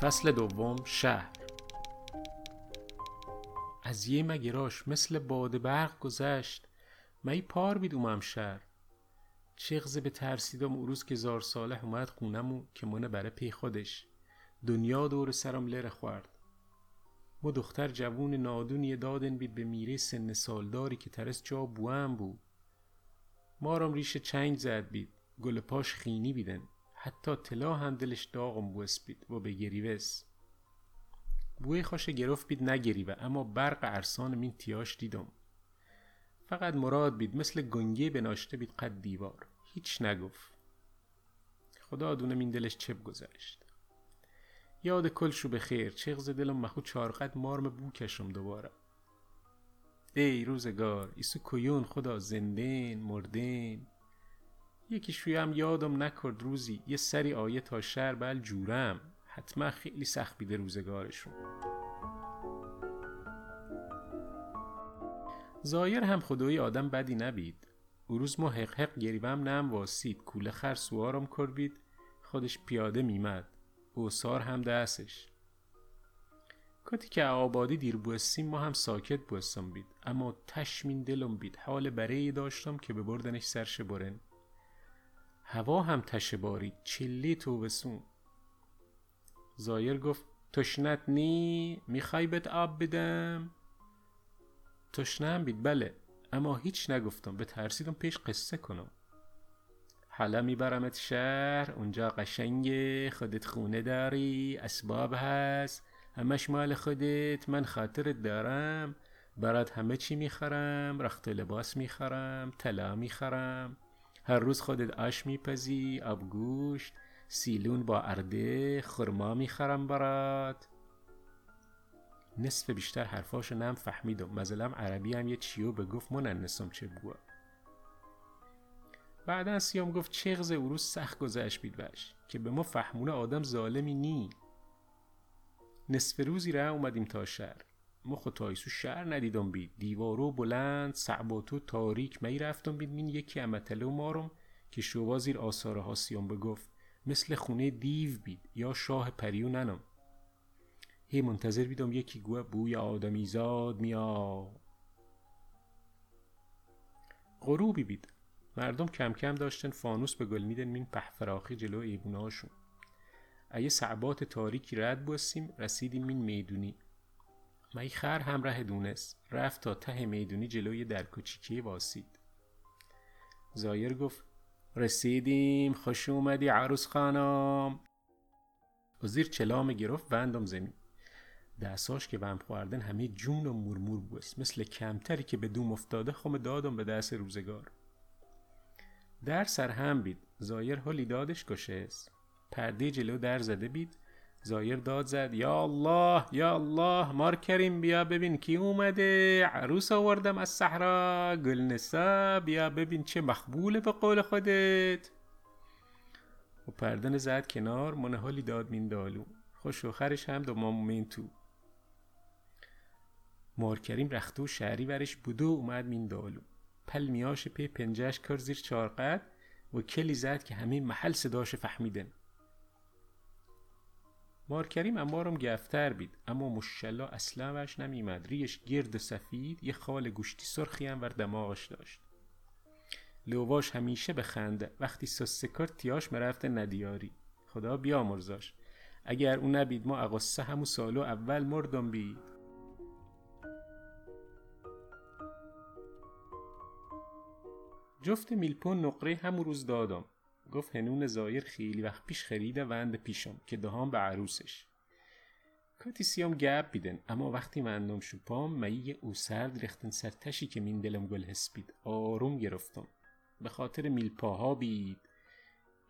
فصل دوم شهر. از یه مگراش مثل باد برق گذشت. می پار بید اومم شهر. چغزه به ترسیدم او روز که زار ساله اومد خونمو که منه بره پی خودش. دنیا دور سرم لره خورد. مو دختر جوون نادونی دادن بید به میره سن سالداری که ترس جا بوام بود. مارم ریش چنگ زد بید. گل پاش خینی بیدن. حتی طلا هم دلش داغم بوس بید و به گریوس بوی خوش گرفت بید نگریوه اما برق ارسان مین تیاش دیدم. فقط مراد بید مثل گنگه بناشته بید قد دیوار. هیچ نگفت. خدا دونه این دلش چپ گذشت. یاد کل شو به خیر چغز دلم مخو چارقد مارم بو کشم دوباره. ای روزگار ایسو کیون خدا زندین مردین. یکی هم یادم نکرد روزی یه سری آیه تا شهر بل جورم. حتما خیلی سخت بیده روزگارشون. زایر هم خدایی آدم بدی نبید. او روز ما حق حق گریبم نم واسید. کوله خر سوارم کرد خودش پیاده میمد. اوسار هم دستش. کتی که آبادی دیر بوستیم ما هم ساکت بوستم بید. اما تشمین دلم بید. حال بره داشتم که به بردنش سرش برن هوا هم تشه بارید چلی تو بسون زایر گفت تشنت نی می‌خوای بهت آب بدم؟ تشنم بید بله. اما هیچ نگفتم به ترسیدم پیش قصه کنم. حالا میبرمت شهر اونجا قشنگه خودت خونه داری اسباب هست همش مال خودت من خاطرت دارم. برات همه چی می‌خرم رخت لباس می‌خرم طلا می‌خرم. هر روز خودت آش میپزی آبگوشت سیلون با ارده خرما می‌خرم برات. نصف بیشتر حرفاشو نم فهمیدم. مثلا عربی هم یه چیو به گفت مننسم چه بگوه بعدا سیام گفت چغز او روز سخت گذشت بید بش که به ما فهمونه آدم ظالمی نی. نصف روزی را اومدیم تا شهر. ما تایسو شهر ندیدم بید دیوارو بلند صعباتو تاریک می رفتم بید مین یکی امتلو مارم که شوا زیر آثاره ها سیام بگفت مثل خونه دیو بید یا شاه پریو ننم. هی منتظر بیدم یکی گوه بوی آدمی زاد میا غروبی بید. مردم کم کم داشتن فانوس به گل میدن مین په فراخی جلو ایبونه هاشون ایه صعبات تاریکی رد بستیم رسیدیم مین می‌دونی. مای خر همراه دونست رفت تا ته می‌دونی جلوی در کوچیکی واسید. زایر گفت رسیدیم خوش اومدی عروس خانم. و زیر چلام گرفت وندم زمین. دستاش که وم خوردن همه جون و مرمور بوست مثل کمتری که به دوم افتاده خم دادم به دست روزگار. در سر هم بید. زایر حالی دادش است پرده جلو در زده بید. زایر داد زد یا الله یا الله مار کریم بیا ببین کی اومده. عروس آوردم از صحرا. گلنسا بیا ببین چه مخبوله به قول خودت. و پردن زد کنار من حالی داد مین دالو. خوش خرش هم دو مین تو. مارکریم رخته و شهری ورش بودو اومد مین دالو. پل میاش پی پنجش کر زیر چارقد و کلی زد که همه محل صداش فهمیدن. مارکریم امارم گفتر بید اما مشلا اصلا وش نمیمد ریش گرد سفید یه خال گوشتی سرخی هم ور دماغش داشت. لواش همیشه بخنده وقتی سسکر تیاش مرفته ندیاری. خدا بیامرزاش. اگر اون نبید ما اقصه همو سالو اول مردم بید. جفت میلپون نقره همون روز دادم. گفت هنون زایر خیلی وقت پیش خریده وند پیشم که دهام به عروسش. کاتی سیام گپ بیدن اما وقتی مندم شوپام مایی او سرد ریختن سر تشی که مین دلم گل بید آروم گرفتم. به خاطر میلپاها بید.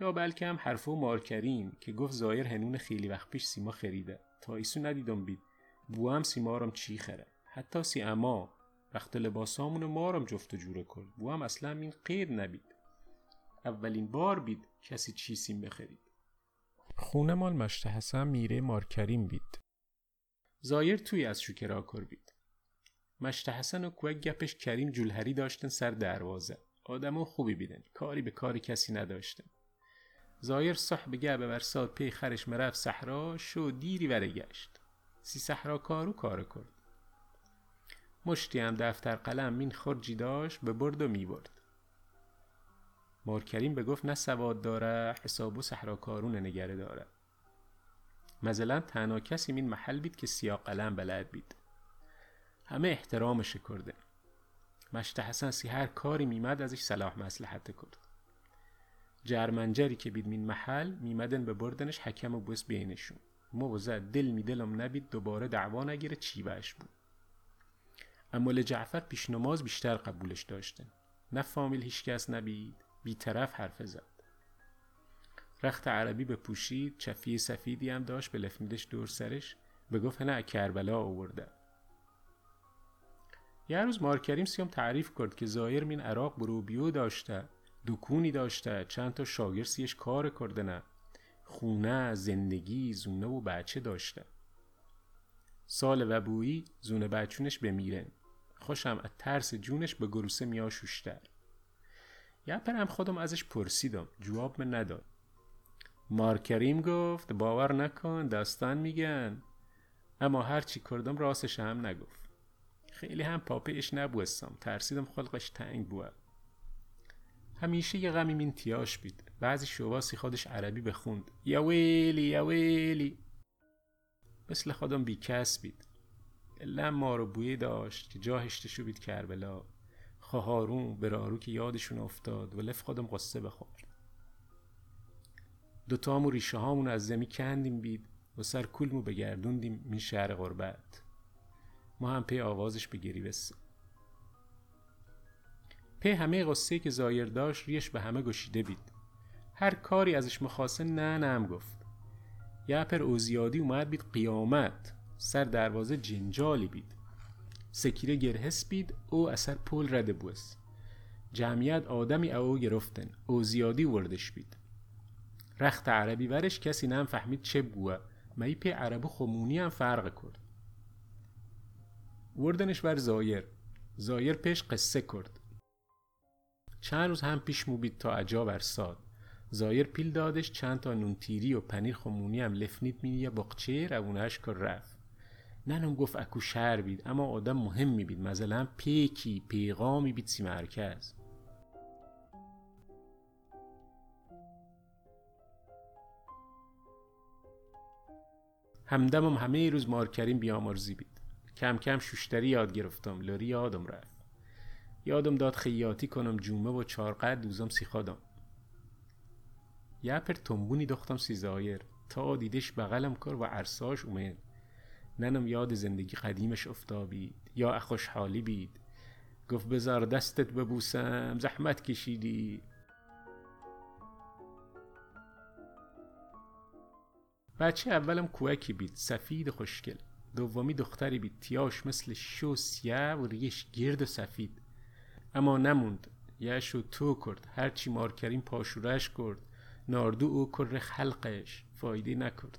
یا بلکه هم حرفو مارکریم که گفت زایر هنون خیلی وقت پیش سیما خریده. تا ایسو ندیدم بید. بو هم سیمارم چی خره. حتی سی اما وقت لباسامونو مارم جفت و جوره کرد. بو هم اصلا این قید نبید. اولین بار بید کسی چیسیم بخرید. خونه مال مشت حسن میره مارکریم بید. زایر توی از شکرا کر بید. مشت حسن و کوک گپش کریم جلهری داشتن سر دروازه. آدمو خوبی بیدن. کاری به کاری کسی نداشتن. زایر صح بگه به برساد پی خرش مرف صحرا شو دیری وره گشت. سی صحرا کارو کار کرد. مشتی هم دفتر قلم مین خرجی داشت به برد و می برد مارکریم به گفت نه سواد داره حسابو صحرا کارون نگره داره. مثلا تنها کسی این محل بید که سیاه قلم بلد بید. همه احترامش کرده مشت حسن سی هر کاری میمد ازش صلاح مسلحت کرد. جرمنجری که بید مین محل میمدن به بردنش حکم و بس بینشون. موزه دل می دلم نبید دوباره دعوا نگیره چی بهش بود. اما جعفر پیش نماز بیشتر قبولش داشتن. نه فامیل هیچ کس نبید. بیطرف حرف زد. رخت عربی به پوشید چفی سفیدی هم داشت به لفمیدش دور سرش. به گفت نه کربلا آورده یه روز مارکریم سیام تعریف کرد که زایر مین عراق بروبیو داشته دکونی داشته چند تا شاگرد سیش کار کرده نه خونه زندگی زونه و بچه داشته. سال وبویی زونه بچونش بمیرن. خوشم از ترس جونش به گروسه میاشوشتر یه پرم خودم ازش پرسیدم جواب من نداد. مارکریم گفت باور نکن داستان میگن. اما هرچی کردم راستش هم نگفت. خیلی هم پاپیش نبوستم ترسیدم خلقش تنگ بود همیشه یه غمی من تیاش بید بعضی شواسی خودش عربی بخوند. یا ویلی یا ویلی. مثل خودم بی کس بید لم ما رو بویه داشت که جا هشتشو بید کربلا. خواهارون برارو که یادشون افتاد و لف خودم قصه بخورد دوتامو ریشه هامون از زمی کندیم بید و سر کلمو بگردوندیم من شهر غربت. ما هم پی آوازش بگیری بسیم پی همه قصه که زایر داشت ریش به همه گشیده بید. هر کاری ازش مخواسته نه نم گفت. یه پر اوزیادی اومد بید قیامت سر دروازه جنجالی بید. سکیره گرهس بید او اثر پول رده بوس جمعیت آدمی او گرفتن او زیادی وردش بید. رخت عربی ورش کسی نم فهمید چه بوه. مایی پی عربو خمونی هم فرق کرد. وردنش بر زایر. زایر پیش قصه کرد. چند روز هم پیش مو بید تا عجا برساد زایر پیل دادش چند تا نون تیری و پنیر خمونی هم لفنید مینی یه بقچه روونهش کر رفت. ننم گفت اکو شهر بید اما آدم مهم می بید مثلا پیکی پیغامی بید سی مرکز. همدمم همه روز مارکرین بیامرزی بید. کم کم شوشتری یاد گرفتم. لری یادم رفت. یادم داد خیاطی کنم جومه و چارقد دوزم سیخادم. یه پر تنبونی دختم سیزایر. تا دیدش بغلم کر و عرصاش اومد. ننم یاد زندگی قدیمش افتابید یا خوشحالی بید. گفت بزار دستت ببوسم زحمت کشیدی. بچه اولم کوکی بید سفید خوشگل. دومی دختری بید تیاش مثل شو سیاه و ریش گرد و سفید. اما نموند یشو تو کرد هرچی مارکرین پاشورش کرد. ناردو او کر خلقش. فایده نکرد.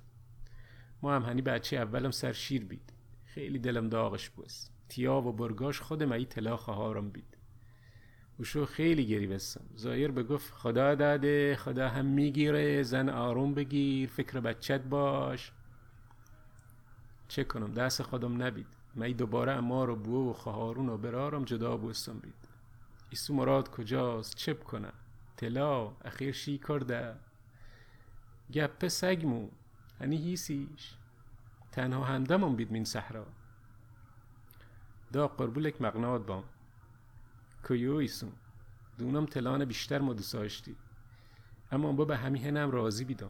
ما هم هنی بچه اولم سر شیر بید. خیلی دلم داغش بوست. تیا و برگاش خود مایی طلا خواهارم بید. و شو خیلی گری بستم زایر به گفت خدا داده خدا هم می‌گیره زن آروم بگیر فکر بچت باش. چه کنم؟ دست خودم نبید. می دوباره اما رو بو و خواهارون و برارم جدا بوستم بید. ایسو مراد کجاست؟ چپ کنم. طلا اخیر شی کرده. گپه سگمو هنی هیسیش. تنها هندمم بید من صحرا. دا قربولک مقناد بام. کیو ایسون دونم تلان بیشتر ما اما با به همی هنم راضی بیدم